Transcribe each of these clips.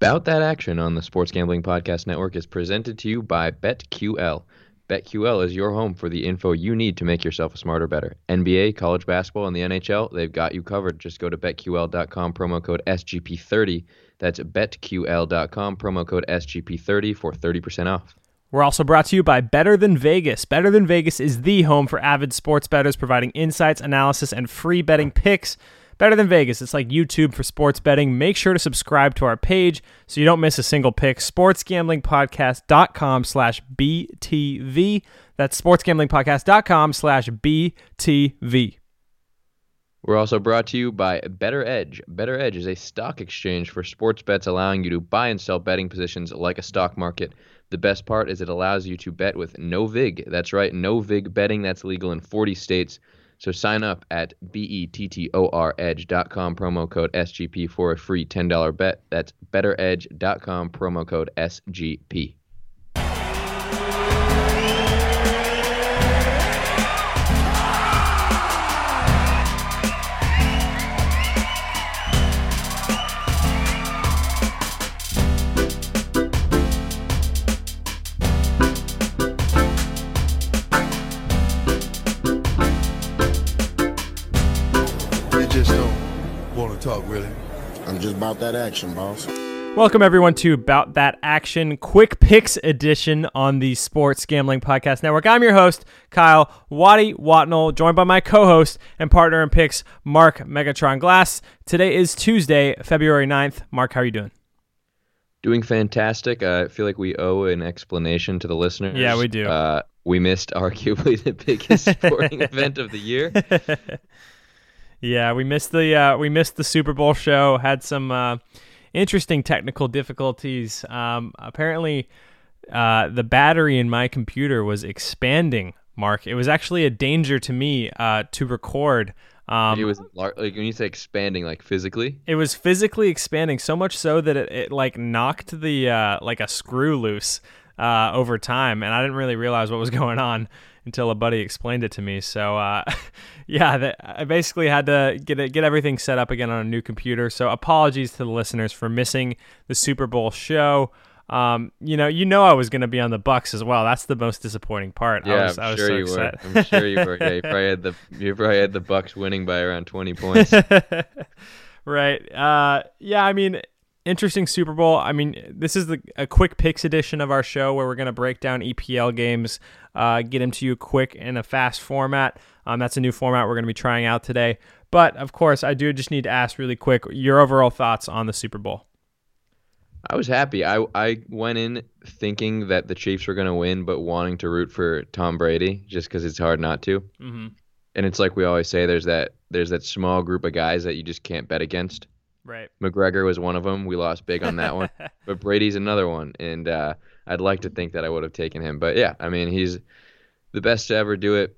About That Action on the Sports Gambling Podcast Network is presented to you by BetQL. BetQL is your home for the info you need to make yourself a smarter better. NBA, college basketball, and the NHL, they've got you covered. Just go to betql.com, promo code SGP30. That's betql.com, promo code SGP30 for 30% off. We're also brought to you by Better Than Vegas. Better Than Vegas is the home for avid sports bettors, providing insights, analysis, and free betting picks. Better Than Vegas. It's like YouTube for sports betting. Make sure to subscribe to our page so you don't miss a single pick. SportsGamblingPodcast.com slash BTV. That's SportsGamblingPodcast.com slash BTV. We're also brought to you by BettorEdge. Better Edge is a stock exchange for sports bets, allowing you to buy and sell betting positions like a stock market. The best part is it allows you to bet with no VIG. That's right, no VIG betting. That's legal in 40 states. So sign up at bettoredge.com, promo code SGP for a free $10 bet. That's bettoredge.com, promo code SGP. About that action, boss. Welcome, everyone, to About That Action Quick Picks edition on the Sports Gambling Podcast Network. I'm your host, Kyle Waddy Watnell, joined by my co host and partner in picks, Mark Megatron Glass. Today is Tuesday, February 9th. Mark, how are you doing? Doing fantastic. Uh, I feel like we owe an explanation to the listeners. Yeah, we do. Uh, we missed arguably the biggest sporting event of the year. Yeah, we missed the uh, we missed the Super Bowl show. Had some uh, interesting technical difficulties. Um, apparently, uh, the battery in my computer was expanding. Mark, it was actually a danger to me uh, to record. Um, it was like when you say expanding, like physically. it was physically expanding so much so that it, it like knocked the uh, like a screw loose uh, over time, and I didn't really realize what was going on until a buddy explained it to me. So uh, yeah, that, I basically had to get it, get everything set up again on a new computer. So apologies to the listeners for missing the Super Bowl show. Um, you know, you know, I was going to be on the Bucks as well. That's the most disappointing part. Yeah, I was, I'm I was sure so you excited. were. I'm sure you were. Yeah, you probably had the you probably had the Bucks winning by around 20 points. right. Uh, yeah, I mean, interesting Super Bowl. I mean, this is the, a quick picks edition of our show where we're going to break down EPL games, uh, get them to you quick in a fast format. Um, that's a new format we're going to be trying out today. But of course, I do just need to ask really quick your overall thoughts on the Super Bowl. I was happy. I I went in thinking that the Chiefs were going to win, but wanting to root for Tom Brady just because it's hard not to. Mm-hmm. And it's like we always say, there's that there's that small group of guys that you just can't bet against. Right. McGregor was one of them. We lost big on that one, but Brady's another one, and uh, I'd like to think that I would have taken him. But yeah, I mean he's the best to ever do it,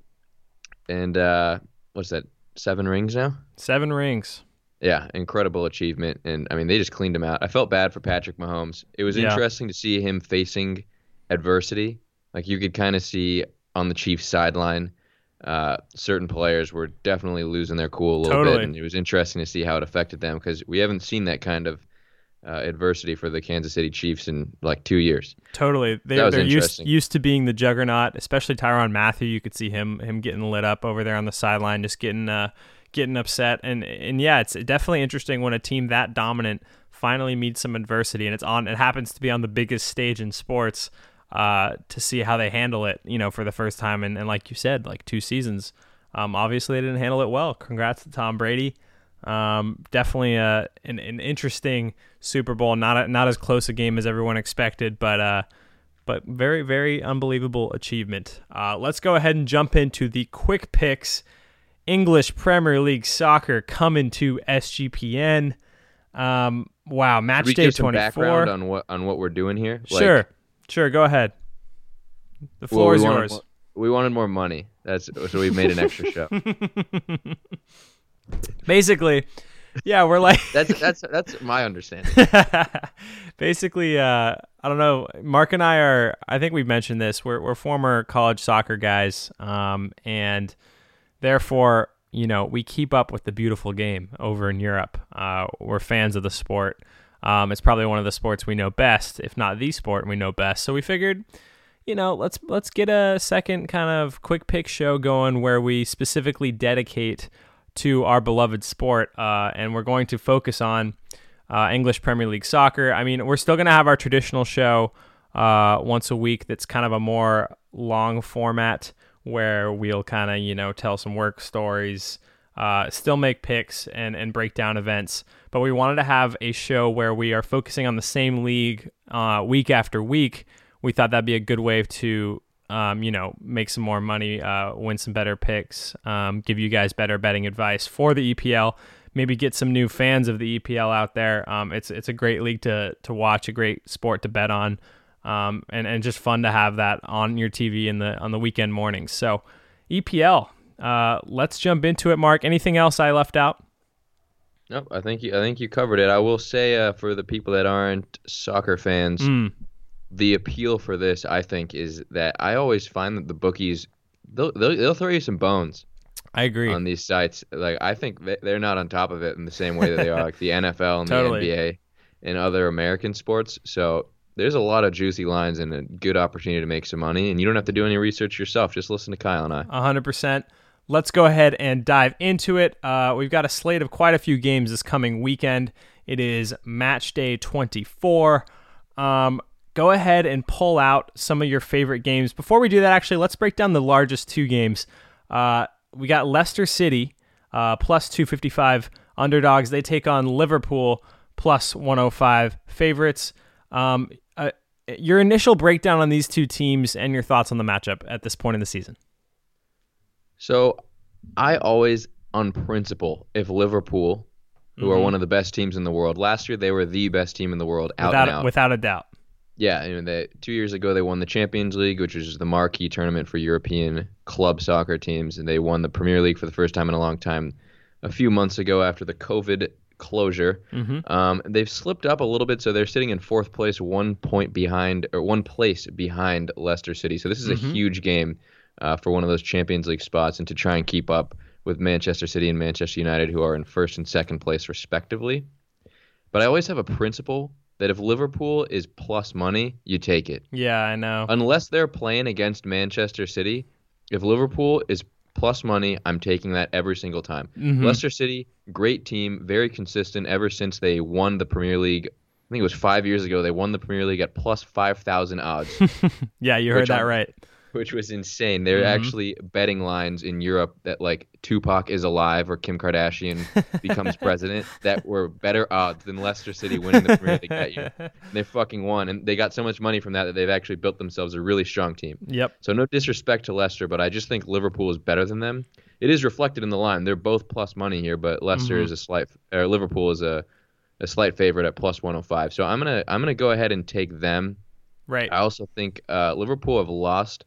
and uh, what's that? Seven rings now. Seven rings. Yeah, incredible achievement, and I mean they just cleaned him out. I felt bad for Patrick Mahomes. It was Yeah. interesting to see him facing adversity. Like you could kind of see on the Chiefs sideline, uh, certain players were definitely losing their cool a little Totally. bit, and it was interesting to see how it affected them because we haven't seen that kind of uh, adversity for the Kansas City Chiefs in like two years. Totally. They, they're used used to being the juggernaut, especially Tyrann Mathieu. You could see him him getting lit up over there on the sideline, just getting uh, getting upset. And and yeah, it's definitely interesting when a team that dominant finally meets some adversity, and it's on. It happens to be on the biggest stage in sports. Uh, to see how they handle it, you know, for the first time, and, and like you said, like two seasons. Um, obviously, they didn't handle it well. Congrats to Tom Brady. Um, definitely a, an, an interesting Super Bowl. Not a, not as close a game as everyone expected, but uh, but very very unbelievable achievement. Uh, let's go ahead and jump into the quick picks. English Premier League soccer coming to SGPN. Um, wow, match day twenty background four. on what on what we're doing here? Like, Sure. Go ahead. The well, floor we is yours. more- we wanted more money. That's so we made an extra show. Basically, yeah, we're like That's that's that's my understanding. basically uh i don't know mark and i are i think we've mentioned this we're, we're former college soccer guys um and therefore you know we keep up with the beautiful game over in europe uh we're fans of the sport Um, it's probably one of the sports we know best, if not the sport we know best. So we figured, you know, let's let's get a second kind of quick pick show going where we specifically dedicate to our beloved sport, uh, and we're going to focus on uh, English Premier League soccer. I mean, we're still going to have our traditional show uh, once a week. That's kind of a more long format where we'll kind of you know tell some work stories uh, still make picks and, and break down events. But we wanted to have a show where we are focusing on the same league uh, week after week. We thought that'd be a good way to, um, you know, make some more money, uh, win some better picks, um, give you guys better betting advice for the EPL. Maybe get some new fans of the EPL out there. Um, it's it's a great league to to watch, a great sport to bet on, um, and and just fun to have that on your TV in the on the weekend mornings. So EPL, uh, let's jump into it, Mark. Anything else I left out? Nope, I think you, I think you covered it. I will say uh, for the people that aren't soccer fans, Mm, the appeal for this, I think, is that I always find that the bookies they'll they'll, they'll throw you some bones I agree. on these sites. Like I think they- they're not on top of it in the same way that they are like the NFL and Totally. the NBA and other American sports. So there's a lot of juicy lines and a good opportunity to make some money, and you don't have to do any research yourself. Just listen to Kyle and I. 100%. Let's go ahead and dive into it. Uh, we've got a slate of quite a few games this coming weekend. It is match day 24. Um, go ahead and pull out some of your favorite games. Before we do that, actually, let's break down the largest two games. Uh, we got Leicester City uh, plus 255 underdogs. They take on Liverpool plus 105 favorites. Um, uh, your initial breakdown on these two teams and your thoughts on the matchup at this point in the season. So I always, on principle, if Liverpool, who are Mhm. one of the best teams in the world, last year they were the best team in the world, out without and out. without a doubt. yeah, you know, they, two years ago they won the Champions League, which is the marquee tournament for European club soccer teams, and they won the Premier League for the first time in a long time. A few months ago, after the COVID closure, Mhm. um, they've slipped up a little bit, so they're sitting in fourth place, one point behind or one place behind Leicester City. So this is Mhm. a huge game uh, for one of those Champions League spots, and to try and keep up with Manchester City and Manchester United, who are in first and second place respectively. But I always have a principle that if Liverpool is plus money, you take it. Yeah, I know. Unless they're playing against Manchester City, if Liverpool is plus money, I'm taking that every single time. Mhm. Leicester City, great team, very consistent ever since they won the Premier League. I think it was five years ago. They won the Premier League at plus 5,000 odds, yeah, you heard that I'm- right. Which was insane. There are Mhm. actually betting lines in Europe that like Tupac is alive or Kim Kardashian becomes president that were better odds than Leicester City winning the Premier League that year. And they fucking won, and they got so much money from that that they've actually built themselves a really strong team. Yep. So no disrespect to Leicester, but I just think Liverpool is better than them. It is reflected in the line. They're both plus money here, but Leicester Mhm. is a slight or Liverpool is a a slight favorite at plus 105. So I'm gonna I'm gonna go ahead and take them. Right. I also think uh, Liverpool have lost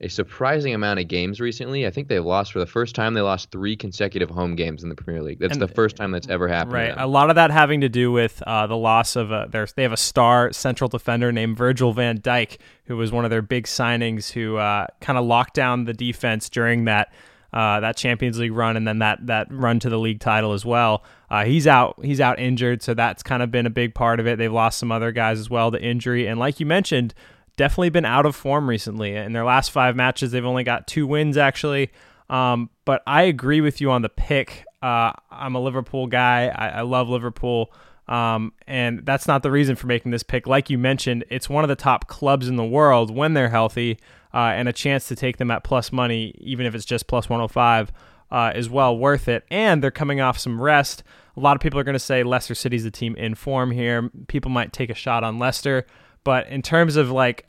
a surprising amount of games recently. I think they've lost for the first time. They lost three consecutive home games in the Premier League. That's And- the first time that's ever happened. Right. A lot of that having to do with uh, the loss of a, their, they have a star central defender named Virgil van Dijk, who was one of their big signings who uh, kind of locked down the defense during that uh, that Champions League run and then that that run to the league title as well. Uh, he's out he's out injured, so that's kind of been a big part of it. They've lost some other guys as well to injury, and like you mentioned, definitely been out of form recently. In their last five matches, they've only got two wins actually. Um, but I agree with you on the pick. Uh, I'm a Liverpool guy. I, I love Liverpool. Um, and that's not the reason for making this pick. Like you mentioned, it's one of the top clubs in the world when they're healthy, uh, and a chance to take them at plus money, even if it's just plus 105, uh, is well worth it. And they're coming off some rest. A lot of people are going to say Leicester City's the team in form here. People might take a shot on Leicester, but in terms of like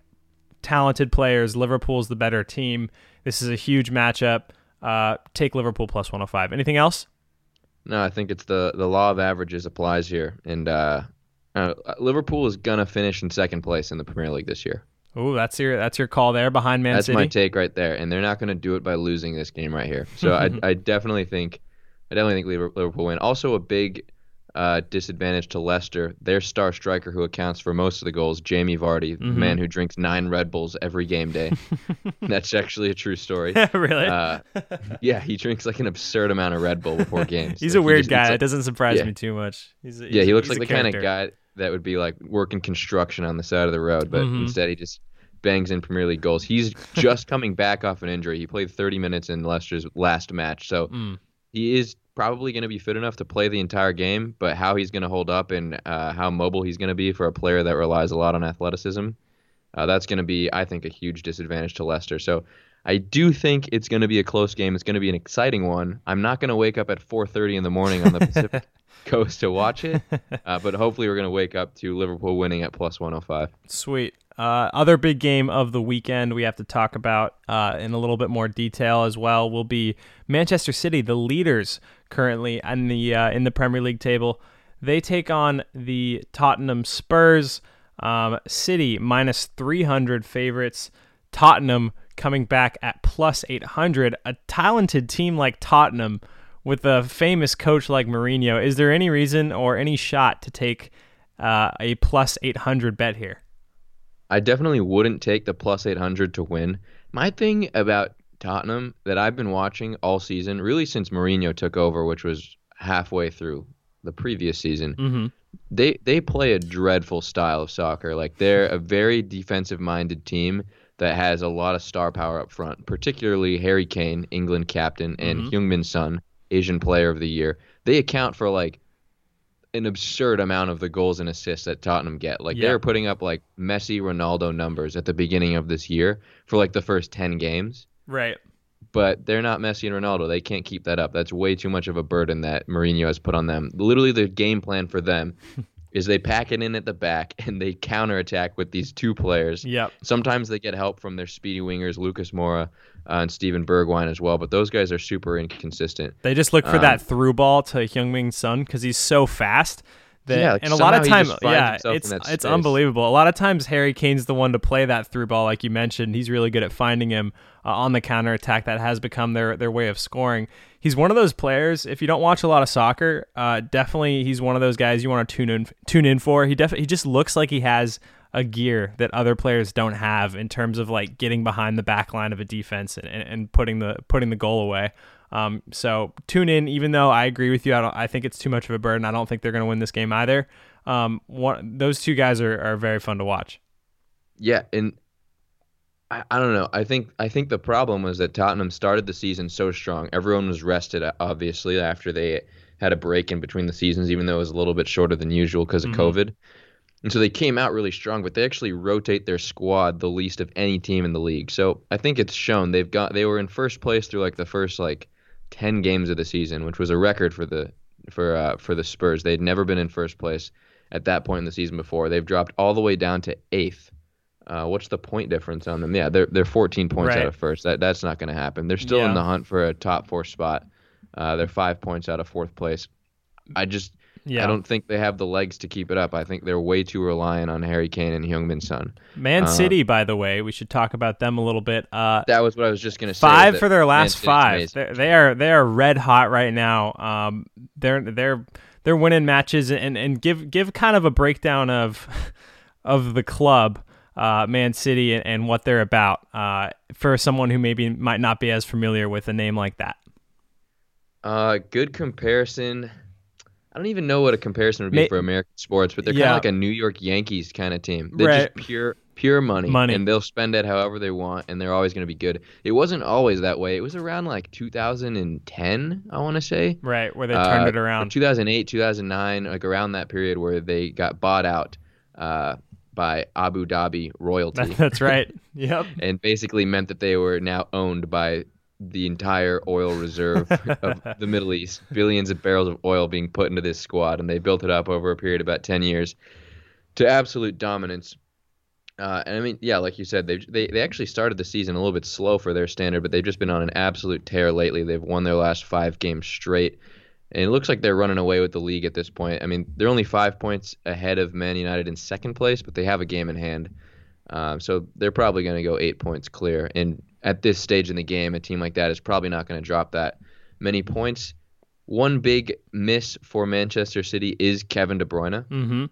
talented players, Liverpool's the better team. This is a huge matchup. Uh, take Liverpool plus 105. Anything else? No, I think it's the the law of averages applies here, and uh, uh, Liverpool is gonna finish in second place in the Premier League this year. Oh, that's your that's your call there behind Man That's City. my take right there, and they're not gonna do it by losing this game right here. So I I definitely think I definitely think Liver- Liverpool win. Also a big uh, disadvantage to Leicester. Their star striker, who accounts for most of the goals, Jamie Vardy, the Mm-hmm. man who drinks nine Red Bulls every game day. That's actually a true story. really? Uh, yeah, he drinks like an absurd amount of Red Bull before games. he's Like, a he weird just guy. like- it doesn't surprise yeah. me too much. He's, a- yeah, he looks like the kind of guy that would be like working construction on the side of the road, but Mhm. instead he just bangs in Premier League goals. He's just coming back off an injury. He played 30 minutes in Leicester's last match, so Mm. He is probably going to be fit enough to play the entire game. But how he's going to hold up and uh, how mobile he's going to be for a player that relies a lot on athleticism, uh, that's going to be, I think, a huge disadvantage to Leicester. So. I do think it's going to be a close game. It's going to be an exciting one. I'm not going to wake up at 4:30 in the morning on the Pacific Coast to watch it, uh, but hopefully we're going to wake up to Liverpool winning at plus 105. Sweet. Uh, other big game of the weekend we have to talk about uh, in a little bit more detail as well will be Manchester City, the leaders currently in the uh, in the Premier League table. They take on the Tottenham Spurs. Um, City minus 300 favorites. Tottenham coming back at plus 800. A talented team like Tottenham with a famous coach like Mourinho. Is there any reason or any shot to take uh, a plus 800 bet here? I definitely wouldn't take the plus 800 to win. My thing about Tottenham that I've been watching all season, really since Mourinho took over, which was halfway through the previous season, Mm-hmm. they they play a dreadful style of soccer. Like they're a very defensive minded team that has a lot of star power up front, particularly Harry Kane, England captain, and Mhm. Heung-min Son, Asian player of the year. They account for like an absurd amount of the goals and assists that Tottenham get. Like Yeah. they're putting up like Messi, Ronaldo numbers at the beginning of this year for like the first 10 games. Right. But they're not Messi and Ronaldo. They can't keep that up. That's way too much of a burden that Mourinho has put on them. Literally, the game plan for them is they pack it in at the back and they counterattack with these two players. Yep. Sometimes they get help from their speedy wingers, Lucas Moura uh, and Steven Bergwijn as well. But those guys are super inconsistent. They just look for Um, that through ball to Heung-min Son because he's so fast. That, Yeah, like and a lot of somehow he time, just finds yeah, it's it's unbelievable. A lot of times, Harry Kane's the one to play that through ball, like you mentioned. He's really good at finding him uh, on the counter attack. That has become their their way of scoring. He's one of those players. If you don't watch a lot of soccer, uh, definitely he's one of those guys you want to tune in tune in for. He definitely he just looks like he has a gear that other players don't have in terms of like getting behind the back line of a defense and, and, and putting the putting the goal away. Um, so tune in. Even though I agree with you, I. I think it's too much of a burden. I don't think they're going to win this game either. Um, one, those two guys are, are very fun to watch. Yeah, and I, I don't know. I think I think the problem was that Tottenham started the season so strong. Everyone was rested, obviously, after they had a break in between the seasons, even though it was a little bit shorter than usual because of Mhm. COVID. And so they came out really strong, but they actually rotate their squad the least of any team in the league. So I think it's shown they've got they were in first place through like the first like ten games of the season, which was a record for the for uh, for the Spurs. They'd never been in first place at that point in the season before. They've dropped all the way down to eighth. Uh, what's the point difference on them? Yeah, they're they're 14 points Right. out of first. That that's not going to happen. They're still Yeah. in the hunt for a top four spot. Uh, they're five points out of fourth place. I just Yeah, I don't think they have the legs to keep it up. I think they're way too reliant on Harry Kane and Heung-min Son. Man uh, City, by the way, we should talk about them a little bit. Uh, That was what I was just going to say. five for their last five. They're, they are they are red hot right now. Um, they're they're they're winning matches and and give give kind of a breakdown of of the club, uh, Man City, and, and what they're about. Uh, for someone who maybe might not be as familiar with a name like that. Uh, good comparison. I don't even know what a comparison would be May- for American sports, but they're Yeah. kind of like a New York Yankees kind of team. They're Right. just pure pure money, Money. and they'll spend it however they want, and they're always going to be good. It wasn't always that way. It was around like 2010, I want to say. Right, where they Uh, turned it around. 2008, 2009, like around that period where they got bought out uh, by Abu Dhabi royalty. That's right. Yep. and basically meant that they were now owned by the entire oil reserve of the Middle East. Billions of barrels of oil being put into this squad, and they built it up over a period of about 10 years to absolute dominance. Uh, and I mean, yeah, like you said, they they they actually started the season a little bit slow for their standard, but they've just been on an absolute tear lately. They've won their last five games straight, and it looks like they're running away with the league at this point. I mean, they're only five points ahead of Man United in second place, but they have a game in hand. Um, so they're probably going to go eight points clear. And at this stage in the game, a team like that is probably not going to drop that many points. One big miss for Manchester City is Kevin De Bruyne. Mm-hmm.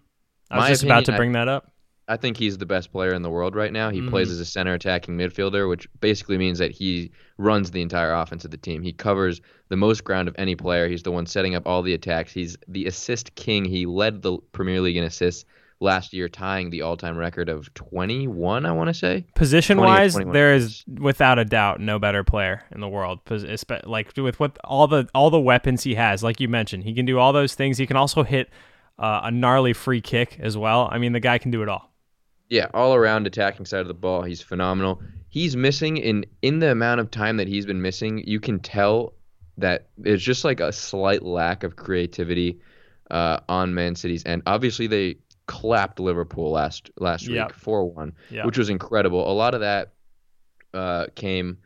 I was My just about to opinion, bring that up. I think he's the best player in the world right now. He plays as a center attacking midfielder, which basically means that he runs the entire offense of the team. He covers the most ground of any player. He's the one setting up all the attacks. He's the assist king. He led the Premier League in assists last year, tying the all-time record of 21, I want to say. position-wise, there is without a doubt no better player in the world. Like with what all the all the weapons he has, like you mentioned, he can do all those things. He can also hit uh, a gnarly free kick as well. I mean, the guy can do it all. Yeah, all around attacking side of the ball, he's phenomenal. He's missing in in the amount of time that he's been missing, you can tell that there's just like a slight lack of creativity uh, on Man City's end. Obviously, they clapped Liverpool last last Yep. week, four one, Yep. which was incredible. A lot of that uh, came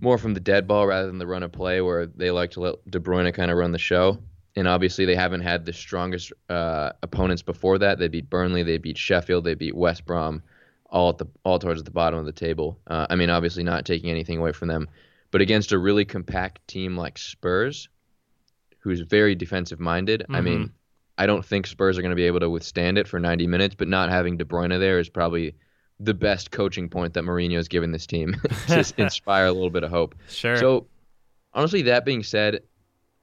more from the dead ball rather than the run of play, where they like to let De Bruyne kind of run the show. And obviously, they haven't had the strongest uh, opponents before that. They beat Burnley, they beat Sheffield, they beat West Brom, all at the all towards the bottom of the table. Uh, I mean, obviously, not taking anything away from them, but against a really compact team like Spurs, who's very defensive minded. I mean, I don't think Spurs are going to be able to withstand it for 90 minutes. But not having De Bruyne there is probably the best coaching point that Mourinho has given this team to inspire a little bit of hope. Sure. So, honestly, that being said,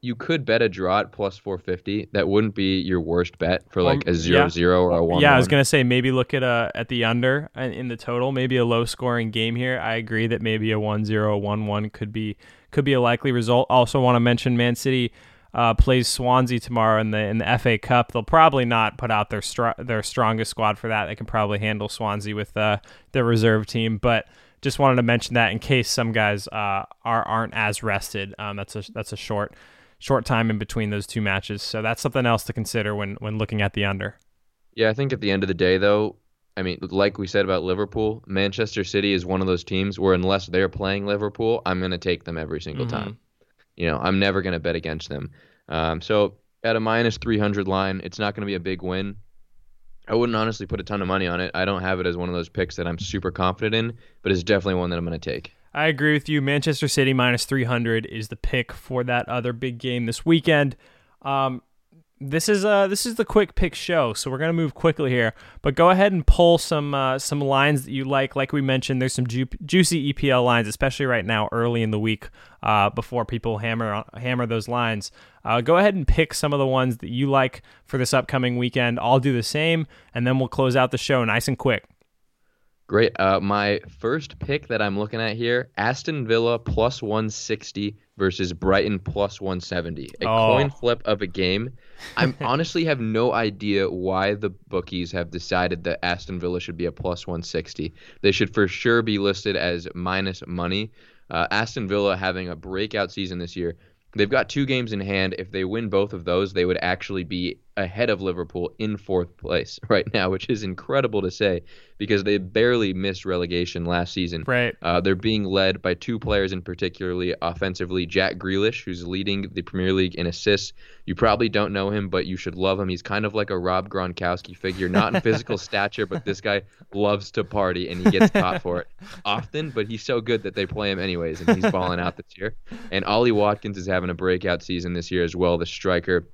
you could bet a draw at plus 450. That wouldn't be your worst bet for like a 0 yeah. 0 or a 1 yeah, I was gonna say maybe look at uh at the under in in the total, maybe a low scoring game here. I agree that maybe a 1-0, 1-1 could be could be a likely result. Also, want to mention Man City uh, plays Swansea tomorrow in the in the FA Cup. They'll probably not put out their str- their strongest squad for that. They can probably handle Swansea with uh, their reserve team, but. Just wanted to mention that in case some guys uh, are aren't as rested. Um, that's a that's a short short time in between those two matches, so that's something else to consider when when looking at the under. Yeah, I think at the end of the day, though, I mean, like we said about Liverpool, Manchester City is one of those teams where unless they're playing Liverpool, I'm going to take them every single Mhm. time. You know, I'm never going to bet against them. Um, so at a minus 300 line, it's not going to be a big win. I wouldn't honestly put a ton of money on it. I don't have it as one of those picks that I'm super confident in, but it's definitely one that I'm going to take. I agree with you. Manchester City minus 300 is the pick for that other big game this weekend. Um, this is uh this is the quick pick show, so we're gonna move quickly here. But go ahead and pull some uh, some lines that you like. Like we mentioned, there's some ju- juicy EPL lines, especially right now, early in the week, uh, before people hammer hammer those lines. Uh, go ahead and pick some of the ones that you like for this upcoming weekend. I'll do the same, and then we'll close out the show nice and quick. Great. Uh, my first pick that I'm looking at here Aston Villa plus 160 versus Brighton plus 170. A Oh. coin flip of a game. I honestly have no idea why the bookies have decided that Aston Villa should be a plus 160. They should for sure be listed as minus money. Uh, Aston Villa having a breakout season this year. They've got two games in hand. If they win both of those, they would actually be ahead of Liverpool in fourth place right now, which is incredible to say because they barely missed relegation last season. Right. Uh, they're being led by two players in particularly offensively. Jack Grealish, who's leading the Premier League in assists. You probably don't know him, but you should love him. He's kind of like a Rob Gronkowski figure, not in physical stature, but this guy loves to party and he gets caught for it often. But he's so good that they play him anyways, and he's balling out this year. And Ollie Watkins is having a breakout season this year as well. The striker.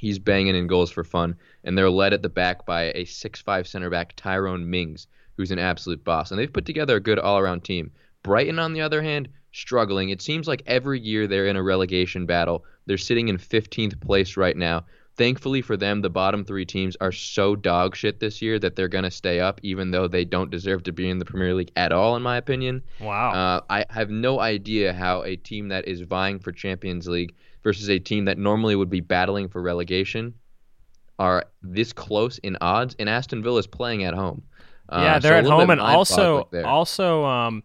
He's banging in goals for fun, and they're led at the back by a 6'5 center back, Tyrone Mings, who's an absolute boss. And they've put together a good all around team. Brighton, on the other hand, struggling. It seems like every year they're in a relegation battle. They're sitting in 15th place right now. Thankfully for them, the bottom three teams are so dog shit this year that they're going to stay up, even though they don't deserve to be in the Premier League at all, in my opinion. Wow. Uh, I have no idea how a team that is vying for Champions League versus a team that normally would be battling for relegation are this close in odds. And Aston Villa is playing at home. Uh, yeah, so they're a at home, and also also um,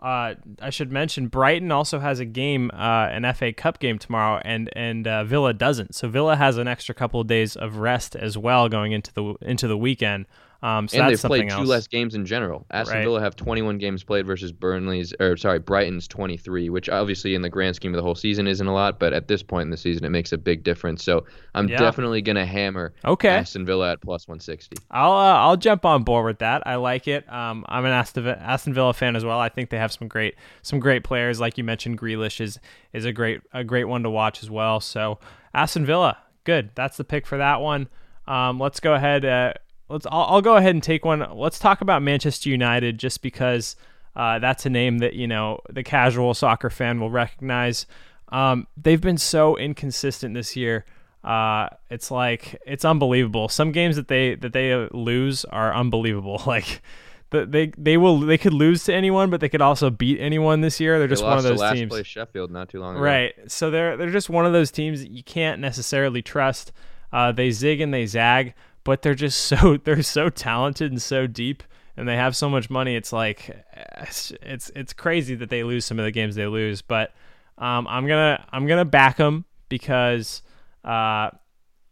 uh, I should mention Brighton also has a game, uh, an FA Cup game tomorrow, and and uh, Villa doesn't. So Villa has an extra couple of days of rest as well going into the into the weekend. Um, so and they've played something two else. less games in general. Aston Right. Villa have 21 games played versus Burnley's, or sorry, Brighton's 23, which obviously in the grand scheme of the whole season isn't a lot, but at this point in the season it makes a big difference. So I'm Yeah. definitely gonna hammer Okay. Aston Villa at plus 160. I'll uh, I'll jump on board with that. I like it. Um, I'm an Aston, Aston Villa fan as well. I think they have some great some great players, like you mentioned. Grealish is is a great a great one to watch as well. So Aston Villa, good. That's the pick for that one. Um, let's go ahead. Uh, let's. I'll, I'll go ahead and take one. Let's talk about Manchester United, just because uh, that's a name that you know the casual soccer fan will recognize. Um, they've been so inconsistent this year. Uh, it's like it's unbelievable. Some games that they that they uh, lose are unbelievable. Like the, they they will they could lose to anyone, but they could also beat anyone this year. They're just they one of those last teams. place Sheffield not too long ago. Right. So they're they're just one of those teams that you can't necessarily trust. Uh, they zig and they zag, but they're just so they're so talented and so deep, and they have so much money. It's like it's it's, it's crazy that they lose some of the games they lose. But um, I'm gonna I'm gonna back them because uh,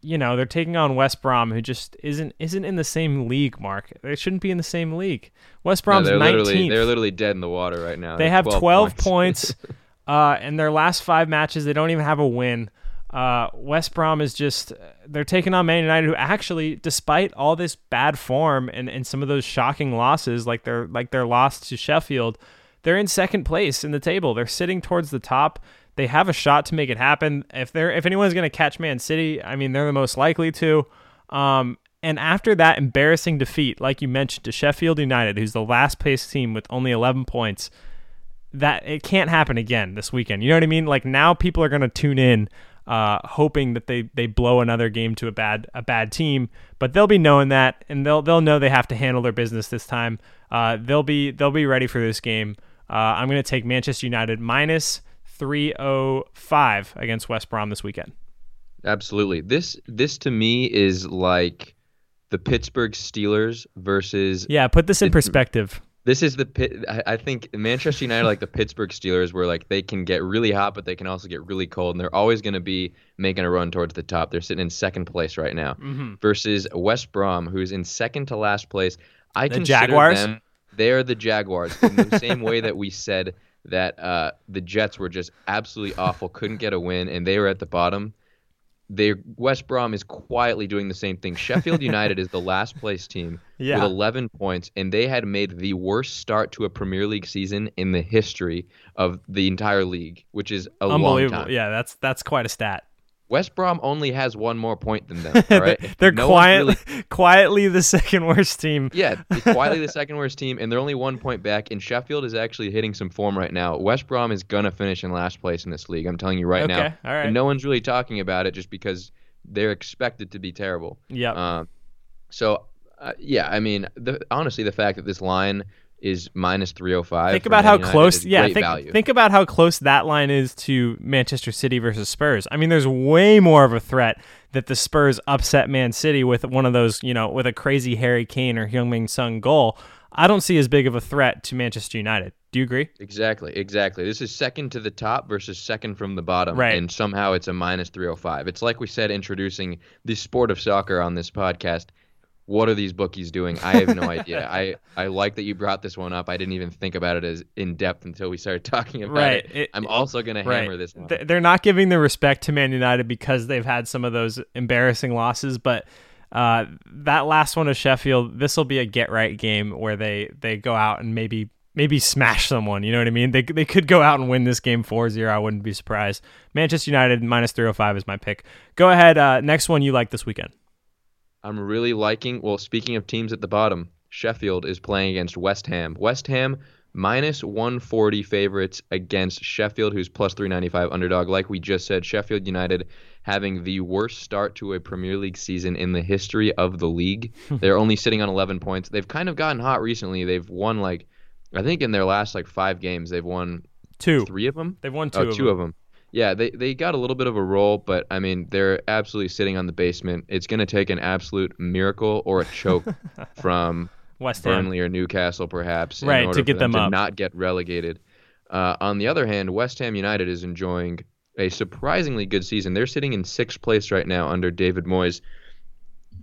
you know they're taking on West Brom, who just isn't isn't in the same league. Mark, they shouldn't be in the same league. West No, Brom's they're 19th. literally they're literally dead in the water right now. They They're have 12, points. points. uh, in their last five matches, they don't even have a win. Uh, West Brom is just they're taking on Man United, who actually, despite all this bad form and, and some of those shocking losses, like their like their loss to Sheffield, they're in second place in the table. They're sitting towards the top. They have a shot to make it happen. If they're if anyone's going to catch Man City, I mean they're the most likely to. Um, and after that embarrassing defeat, like you mentioned, to Sheffield United, who's the last place team with only 11 points, that it can't happen again this weekend. You know what I mean? Like now people are going to tune in uh, hoping that they, they blow another game to a bad a bad team, but they'll be knowing that and they'll they'll know they have to handle their business this time. Uh, they'll be they'll be ready for this game. Uh, I'm going to take Manchester United minus 305 against West Brom this weekend. Absolutely. This this to me is like the Pittsburgh Steelers versus Yeah, put this in perspective. This is the pit. I I think Manchester United, like the Pittsburgh Steelers, where like they can get really hot, but they can also get really cold, and they're always going to be making a run towards the top. They're sitting in second place right now, Mm-hmm. versus West Brom, who's in second to last place. I The consider Jaguars? them. They're the Jaguars in the same way that we said that uh, the Jets were just absolutely awful, couldn't get a win, and they were at the bottom. They West Brom is quietly doing the same thing. Sheffield United is the last place team Yeah. with 11 points, and they had made the worst start to a Premier League season in the history of the entire league, which is a long Unbelievable. time. Yeah, that's that's quite a stat. West Brom only has one more point than them. Right? they're No really- quietly the second worst team. yeah, quietly the second worst team, and they're only one point back. And Sheffield is actually hitting some form right now. West Brom is gonna finish in last place in this league. I'm telling you right now. Okay, all right. And no one's really talking about it just because they're expected to be terrible. Yeah. Um, so uh, yeah, I mean, the, honestly, the fact that this line is minus 305. think about how United close yeah think, value. think about how close that line is to manchester city versus spurs i mean there's way more of a threat that the spurs upset man city with one of those you know with a crazy harry kane or Heung-min Son goal i don't see as big of a threat to manchester united do you agree Exactly, exactly. This is second to the top versus second from the bottom, Right. and somehow it's a minus 305. It's like we said introducing the sport of soccer on this podcast. What are these bookies doing? I have no idea. I, I like that you brought this one up. I didn't even think about it as in depth until we started talking about Right. it. It- I'm also going to hammer this. Th- They're not giving the respect to Man United because they've had some of those embarrassing losses, but uh, that last one to Sheffield, this will be a get right game where they they go out and maybe maybe smash someone. You know what I mean? They they could go out and win this game 4-0. I wouldn't be surprised. Manchester United minus 305 is my pick. Go ahead. Uh, next one you like this weekend. I'm really liking. Well, speaking of teams at the bottom, Sheffield is playing against West Ham. West Ham minus 140 favorites against Sheffield, who's plus 395 underdog. Like we just said, Sheffield United having the worst start to a Premier League season in the history of the league. They're only sitting on 11 points. They've kind of gotten hot recently. They've won like, I think in their last like five games, they've won Two. three of them. They've won oh, two. Oh, of two them. of them. Yeah, they, they got a little bit of a roll, but I mean, they're absolutely sitting on the basement. It's going to take an absolute miracle or a choke from West Ham. Burnley or Newcastle, perhaps, in Right, to get them, them to up. not get relegated. Uh, on the other hand, West Ham United is enjoying a surprisingly good season. They're sitting in sixth place right now under David Moyes.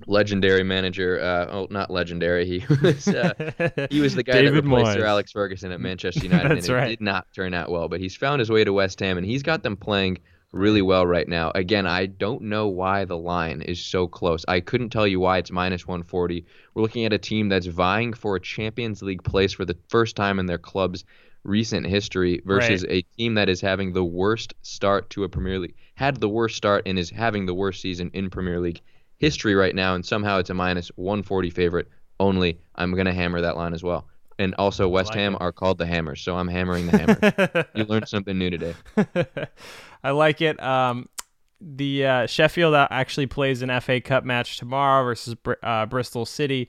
Legendary manager. Uh, oh, not legendary. He was uh, he was the guy that replaced Sir Alex Ferguson at Manchester United, That's and it right. did not turn out well. But he's found his way to West Ham, and he's got them playing really well right now. Again, I don't know why the line is so close. I couldn't tell you why it's minus 140. We're looking at a team that's vying for a Champions League place for the first time in their club's recent history versus a team that is having the worst start to a Premier League, had the worst start and is having the worst season in Premier League history right now, and somehow it's a minus 140 favorite only. I'm going to hammer that line as well. And also, West like Ham it. are called the Hammers, so I'm hammering the Hammers. you learned something new today. I like it. Um, the uh, Sheffield actually plays an FA Cup match tomorrow versus Br- uh, Bristol City.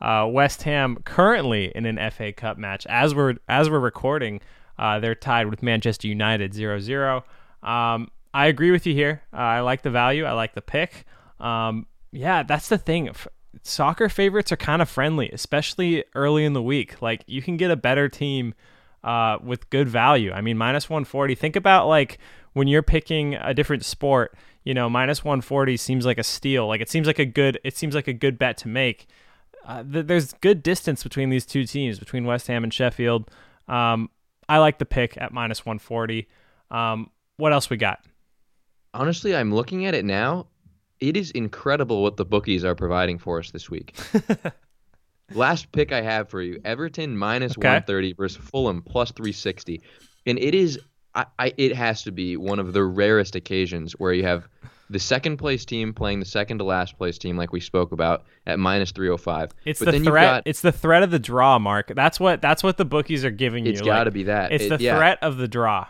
Uh, West Ham currently in an FA Cup match as we're as we're recording. Uh, they're tied with Manchester United 0-0. Um, I agree with you here. Uh, I like the value. I like the pick. Um, yeah, that's the thing. Soccer favorites are kind of friendly, especially early in the week. Like you can get a better team uh, with good value. I mean, minus 140. Think about like when you're picking a different sport. You know, minus 140 seems like a steal. Like it seems like a good. It seems like a good bet to make. Uh, th- there's good distance between these two teams, between West Ham and Sheffield. Um, I like the pick at minus 140. Um, what else we got? Honestly, I'm looking at it now. It is incredible what the bookies are providing for us this week. Last pick I have for you Everton minus Okay. 130 versus Fulham plus 360. And it is, I, I, it has to be one of the rarest occasions where you have the second place team playing the second to last place team, like we spoke about, at minus 305. It's but the then threat. got, it's the threat of the draw, Mark. That's what. That's what the bookies are giving it's you. It's got to Like, be that. It's It- the yeah. threat of the draw.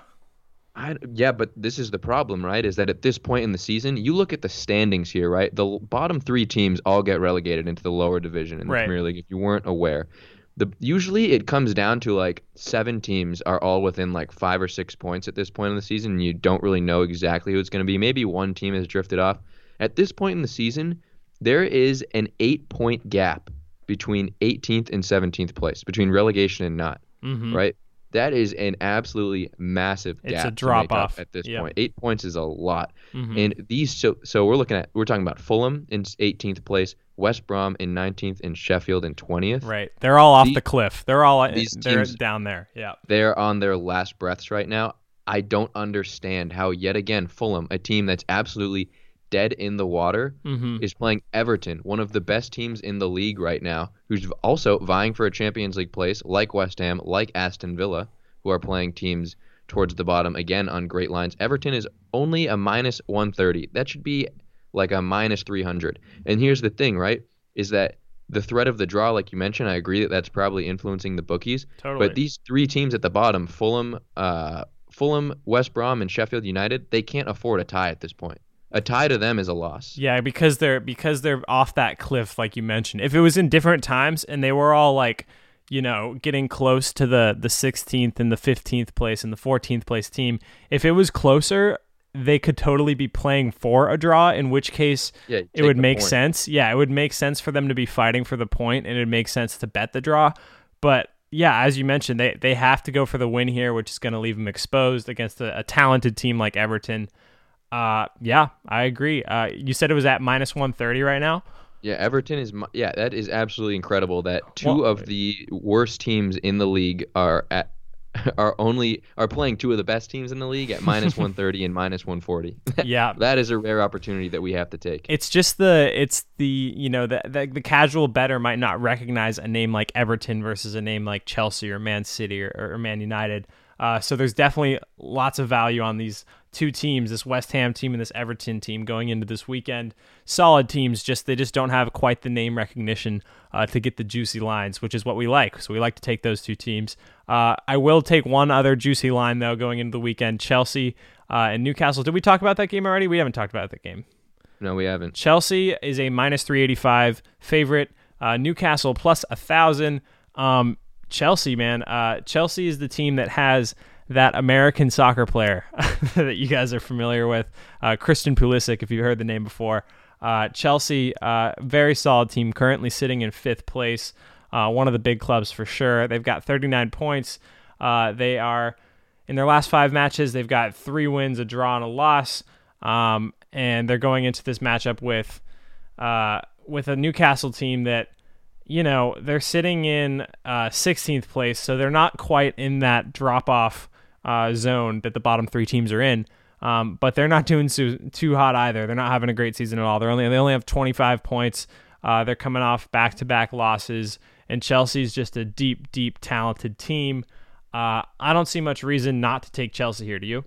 I, yeah, but this is the problem, right? Is that at this point in the season, you look at the standings here, right? The bottom three teams all get relegated into the lower division in the Right. Premier League. If you weren't aware, the usually it comes down to like seven teams are all within like five or six points at this point in the season. And you don't really know exactly who it's going to be. Maybe one team has drifted off. At this point in the season, there is an eight-point gap between 18th and 17th place, between relegation and not Mhm. right? That is an absolutely massive It's gap a drop off. at this Yep. point. Eight points is a lot, Mhm. and these so so we're looking at we're talking about Fulham in 18th place, West Brom in 19th, and Sheffield in 20th. Right. They're all off The- the cliff. They're all these they're teams- down there. Yeah. They're on their last breaths right now. I don't understand how yet again Fulham, a team that's absolutely dead in the water, hmm is playing Everton, one of the best teams in the league right now, who's also vying for a Champions League place, like West Ham, like Aston Villa, who are playing teams towards the bottom again on great lines. Everton is only a minus 130. That should be like a minus 300. And here's the thing, right? Is that the threat of the draw, like you mentioned, I agree that that's probably influencing the bookies. Totally. But these three teams at the bottom, Fulham, uh, Fulham, West Brom, and Sheffield United, they can't afford a tie at this point. A tie to them is a loss. Yeah, because they're because they're off that cliff, like you mentioned. If it was in different times and they were all like, you know, getting close to the the 16th and the 15th place and the 14th place team, if it was closer, they could totally be playing for a draw. In which case, Yeah, it would make point. sense. Yeah, it would make sense for them to be fighting for the point, and it would make sense to bet the draw. But yeah, as you mentioned, they they have to go for the win here, which is going to leave them exposed against a, a talented team like Everton. Uh, yeah, I agree. Uh, you said it was at minus one thirty right now. Yeah, Everton is. Yeah, that is absolutely incredible. That two Well- of the worst teams in the league are at are only are playing two of the best teams in the league at minus 130 and minus 140. Yeah, that is a rare opportunity that we have to take. it's just the it's the you know the, the the casual better might not recognize a name like Everton versus a name like Chelsea or Man City or, or Man United. Uh, so there's definitely lots of value on these two teams, this West Ham team and this Everton team going into this weekend. Solid teams, just they just don't have quite the name recognition uh, to get the juicy lines, which is what we like. So we like to take those two teams. Uh, I will take one other juicy line though going into the weekend: Chelsea uh, and Newcastle. Did we talk about that game already? We haven't talked about that game. no, we haven't. Chelsea is a minus 385 favorite. Uh, Newcastle plus a thousand. Um, Chelsea, man. Uh, Chelsea is the team that has that American soccer player that you guys are familiar with, uh, Christian Pulisic, if you've heard the name before. Uh, Chelsea, uh, very solid team, currently sitting in fifth place. Uh, one of the big clubs for sure. They've got 39 points. Uh, they are in their last five matches. They've got three wins, a draw, and a loss. Um, and they're going into this matchup with uh, with a Newcastle team that you know they're sitting in uh, 16th place, so they're not quite in that drop off uh, zone that the bottom three teams are in. Um, but they're not doing too, too hot either. They're not having a great season at all. They're only they only have 25 points. Uh, they're coming off back to back losses, and Chelsea's just a deep, deep, talented team. Uh, I don't see much reason not to take Chelsea here. Do you?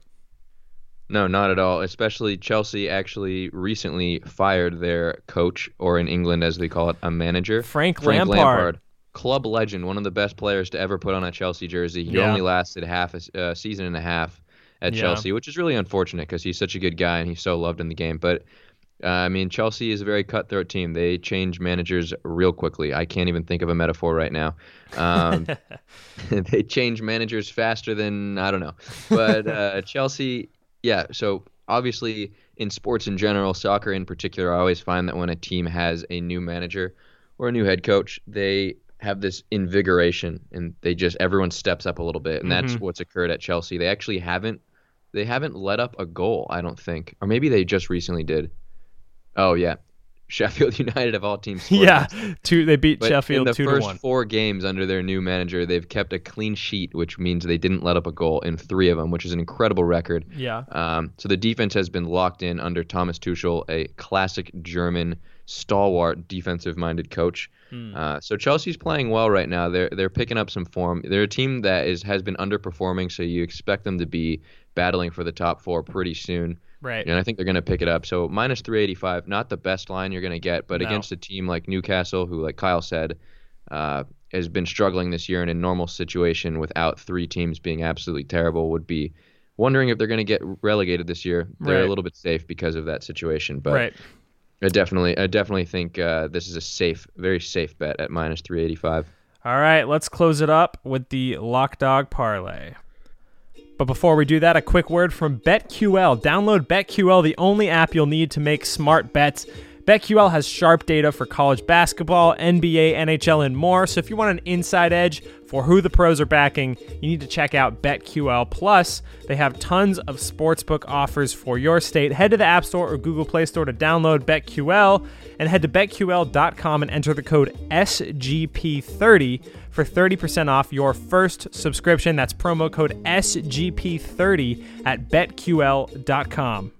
No, not at all. Especially Chelsea actually recently fired their coach, or in England as they call it, a manager. Frank, Frank Lampard. Lampard. Club legend, one of the best players to ever put on a Chelsea jersey. He yeah. only lasted half a uh, season and a half at yeah. Chelsea, which is really unfortunate because he's such a good guy and he's so loved in the game. But uh, I mean, Chelsea is a very cutthroat team. They change managers real quickly. I can't even think of a metaphor right now. Um, they change managers faster than I don't know. But uh, Chelsea, yeah. So obviously, in sports in general, soccer in particular, I always find that when a team has a new manager or a new head coach, they have this invigoration and they just everyone steps up a little bit, and mm-hmm. that's what's occurred at Chelsea. They actually haven't they haven't let up a goal, I don't think, or maybe they just recently did. Oh yeah, Sheffield United of all teams. Yeah, two. They beat but Sheffield in the two first to one. four games under their new manager. They've kept a clean sheet, which means they didn't let up a goal in three of them, which is an incredible record. Yeah. Um, so the defense has been locked in under Thomas Tuchel, a classic German stalwart defensive-minded coach. Hmm. Uh, so Chelsea's playing well right now. They're they're picking up some form. They're a team that is has been underperforming, so you expect them to be battling for the top four pretty soon. Right. And I think they're going to pick it up. So minus 385, not the best line you're going to get, but no. against a team like Newcastle, who, like Kyle said, uh, has been struggling this year in a normal situation without three teams being absolutely terrible, would be wondering if they're going to get relegated this year. They're right. a little bit safe because of that situation, but right. I definitely, I definitely think uh, this is a safe, very safe bet at minus 385. All right, let's close it up with the lock dog parlay. But before we do that, a quick word from BetQL. Download BetQL, the only app you'll need to make smart bets. BetQL has sharp data for college basketball, NBA, NHL, and more. So if you want an inside edge for who the pros are backing, you need to check out BetQL. Plus, they have tons of sportsbook offers for your state. Head to the App Store or Google Play Store to download BetQL and head to betql.com and enter the code SGP30 for 30% off your first subscription. That's promo code SGP30 at betql.com.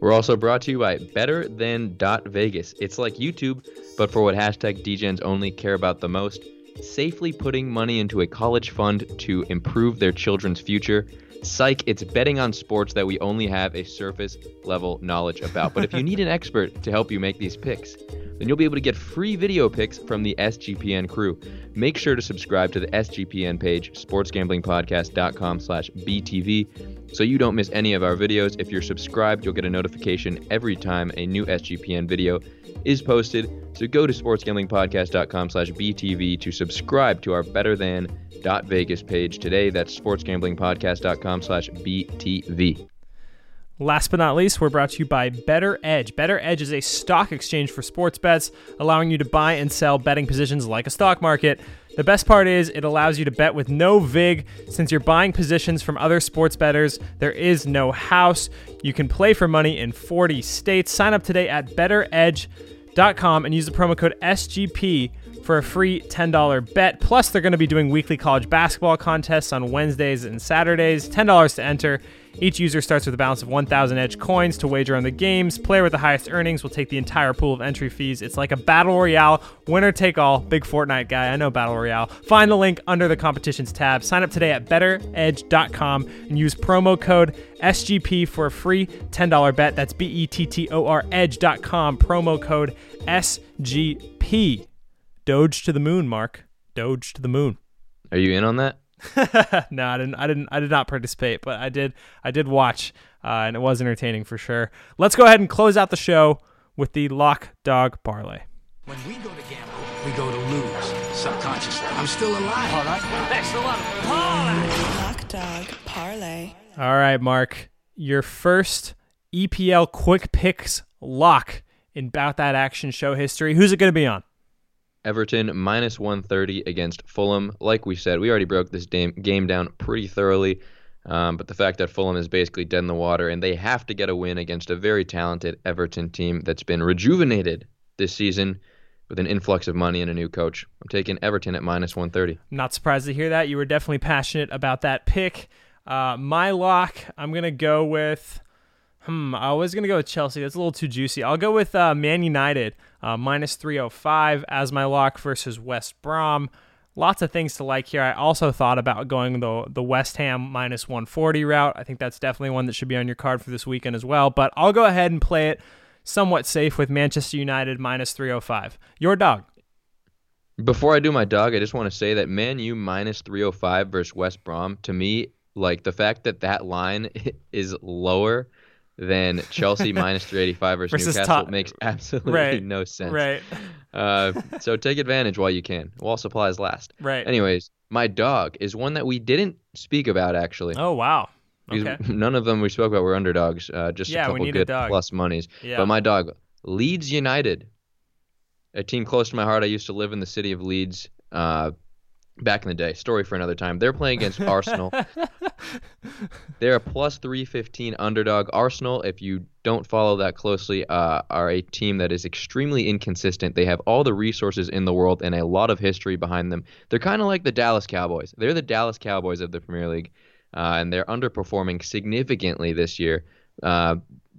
We're also brought to you by Better Than Vegas. It's like YouTube, but for what hashtag DGens only care about the most safely putting money into a college fund to improve their children's future. Psych, it's betting on sports that we only have a surface level knowledge about. But if you need an expert to help you make these picks, then you'll be able to get free video picks from the SGPN crew. Make sure to subscribe to the SGPN page, sportsgamblingpodcast.com slash BTV, so you don't miss any of our videos. If you're subscribed, you'll get a notification every time a new SGPN video is posted. So go to sportsgamblingpodcast.com slash BTV to subscribe to our Better Than Vegas page today. That's sportsgamblingpodcast.com slash BTV. Last but not least, we're brought to you by BettorEdge. Better Edge is a stock exchange for sports bets, allowing you to buy and sell betting positions like a stock market. The best part is it allows you to bet with no VIG. Since you're buying positions from other sports bettors, there is no house. You can play for money in 40 states. Sign up today at bettoredge.com and use the promo code SGP for a free $10 bet. Plus, they're going to be doing weekly college basketball contests on Wednesdays and Saturdays. $10 to enter. Each user starts with a balance of 1,000 edge coins to wager on the games. Player with the highest earnings will take the entire pool of entry fees. It's like a battle royale, winner take all. Big Fortnite guy, I know battle royale. Find the link under the competitions tab. Sign up today at bettoredge.com and use promo code SGP for a free $10 bet. That's B E T T O R edge.com, promo code SGP. Doge to the moon, Mark. Doge to the moon. Are you in on that? no, I didn't. I didn't. I did not participate, but I did. I did watch, uh, and it was entertaining for sure. Let's go ahead and close out the show with the lock dog parlay. When we go to gamble, we go to lose subconsciously. I'm still alive. All right. Excellent. Parlay. Lock dog parlay. All right, Mark. Your first EPL quick picks lock in about that action show history. Who's it going to be on? Everton minus 130 against Fulham. Like we said, we already broke this game, game down pretty thoroughly. Um, but the fact that Fulham is basically dead in the water and they have to get a win against a very talented Everton team that's been rejuvenated this season with an influx of money and a new coach. I'm taking Everton at minus 130. Not surprised to hear that. You were definitely passionate about that pick. Uh, my lock, I'm going to go with. Hmm, I was going to go with Chelsea. That's a little too juicy. I'll go with uh, Man United, uh, minus 305 as my lock versus West Brom. Lots of things to like here. I also thought about going the the West Ham minus 140 route. I think that's definitely one that should be on your card for this weekend as well. But I'll go ahead and play it somewhat safe with Manchester United minus 305. Your dog. Before I do my dog, I just want to say that Man U minus 305 versus West Brom, to me, like the fact that that line is lower than Chelsea minus 385 versus, Versus Newcastle top- makes absolutely Right, no sense. Right. Uh, so take advantage while you can, while supplies last. Right. Anyways, my dog is one that we didn't speak about actually. Oh wow. Okay. None of them we spoke about were underdogs. Uh, just Yeah, a couple a good dog. plus monies. Yeah. But my dog, Leeds United, a team close to my heart. I used to live in the city of Leeds uh, back in the day. Story for another time. They're playing against Arsenal. They're a plus 315 underdog. Arsenal, if you don't follow that closely, uh, are a team that is extremely inconsistent. They have all the resources in the world and a lot of history behind them. They're kind of like the Dallas Cowboys. They're the Dallas Cowboys of the Premier League, uh, and they're underperforming significantly this year. Uh,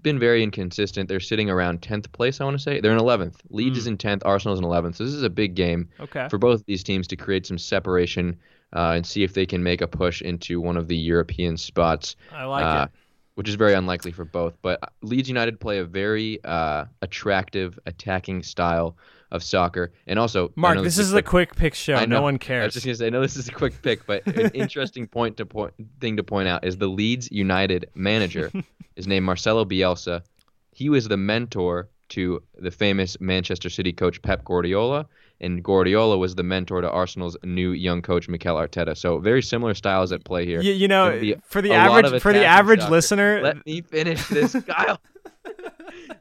been very inconsistent. They're sitting around 10th place, I want to say. They're in 11th. Leeds is in 10th. Arsenal is in 11th. So this is a big game Okay. for both of these teams to create some separation uh, and see if they can make a push into one of the European spots, I like uh, it. which is very unlikely for both. But Leeds United play a very uh, attractive attacking style of soccer, and also Mark, know this is a quick pick show. I No one cares. I was just gonna say, I know this is a quick pick, but an interesting point to point thing to point out is the Leeds United manager is named Marcelo Bielsa. He was the mentor to the famous Manchester City coach Pep Guardiola, and Guardiola was the mentor to Arsenal's new young coach Mikel Arteta. So very similar styles at play here. You, you know, be for the average for the average soccer. listener, Let me finish this, Kyle.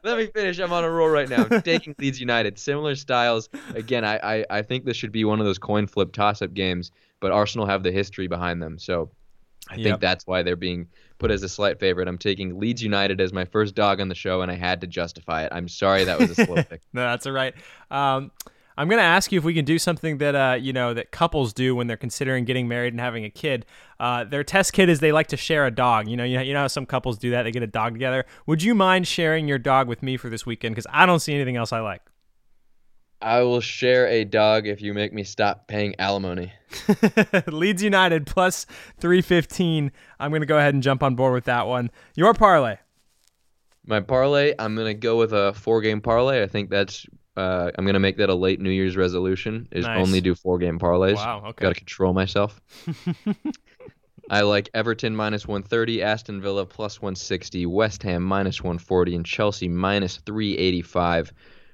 Let me finish. I'm on a roll right now. I'm taking Leeds United. Similar styles. Again, I, I, I think this should be one of those coin flip toss up games, but Arsenal have the history behind them. So I Yep. think that's why they're being put as a slight favorite. I'm taking Leeds United as my first dog on the show, and I had to justify it. I'm sorry that was a slow pick. No, that's all right. Um, I'm going to ask you if we can do something that uh, you know that couples do when they're considering getting married and having a kid. Uh, their test kit is they like to share a dog. You know, you know, you know how some couples do that. They get a dog together. Would you mind sharing your dog with me for this weekend? Because I don't see anything else I like. I will share a dog if you make me stop paying alimony. Leeds United plus 315. I'm going to go ahead and jump on board with that one. Your parlay. My parlay, I'm gonna go with a four game parlay. I think that's uh, I'm gonna make that a late New Year's resolution is Nice. only do four game parlays. Wow, okay. Got to control myself. I like Everton minus 130, Aston Villa plus 160, West Ham minus 140, and Chelsea minus 385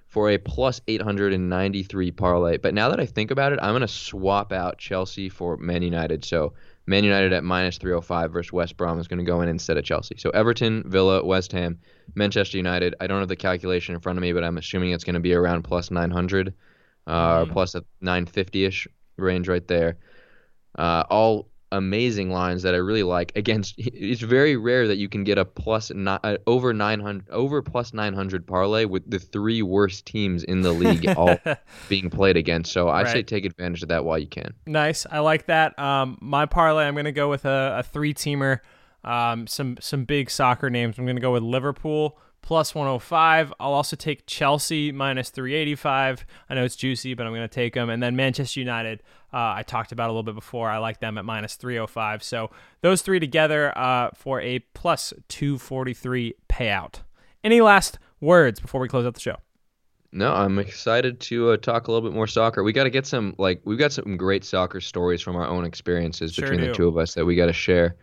for a plus 893 parlay. But now that I think about it, I'm gonna swap out Chelsea for Man United. So Man United at minus 305 versus West Brom is going to go in instead of Chelsea. So Everton, Villa, West Ham, Manchester United. I don't have the calculation in front of me, but I'm assuming it's going to be around plus 900 uh, or plus a 950 ish range right there. Uh, all amazing lines that I really like. Against, it's very rare that you can get a plus ni- uh, over 900 over plus 900 parlay with the three worst teams in the league all being played against. So I say take advantage of that while you can. Nice. I like that. Um, my parlay, I'm going to go with a, a three teamer. Um, some some big soccer names. I'm going to go with Liverpool plus 105. I'll also take Chelsea minus 385. I know it's juicy, but I'm going to take them. And then Manchester United, uh, I talked about a little bit before. I like them at minus 305. So those three together uh, for a plus 243 payout. Any last words before we close out the show? No, I'm excited to uh, talk a little bit more soccer. We got to get some like we've got some great soccer stories from our own experiences Sure between do. the two of us that we got to share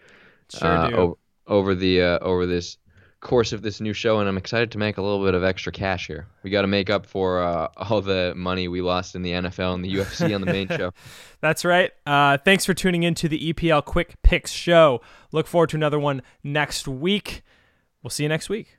Sure uh, over the uh, over this course of this new show, and I'm excited to make a little bit of extra cash here. We got to make up for uh, all the money we lost in the NFL and the UFC on the main show. That's right. Uh, thanks for tuning in to the EPL Quick Picks show. Look forward to another one next week. We'll see you next week.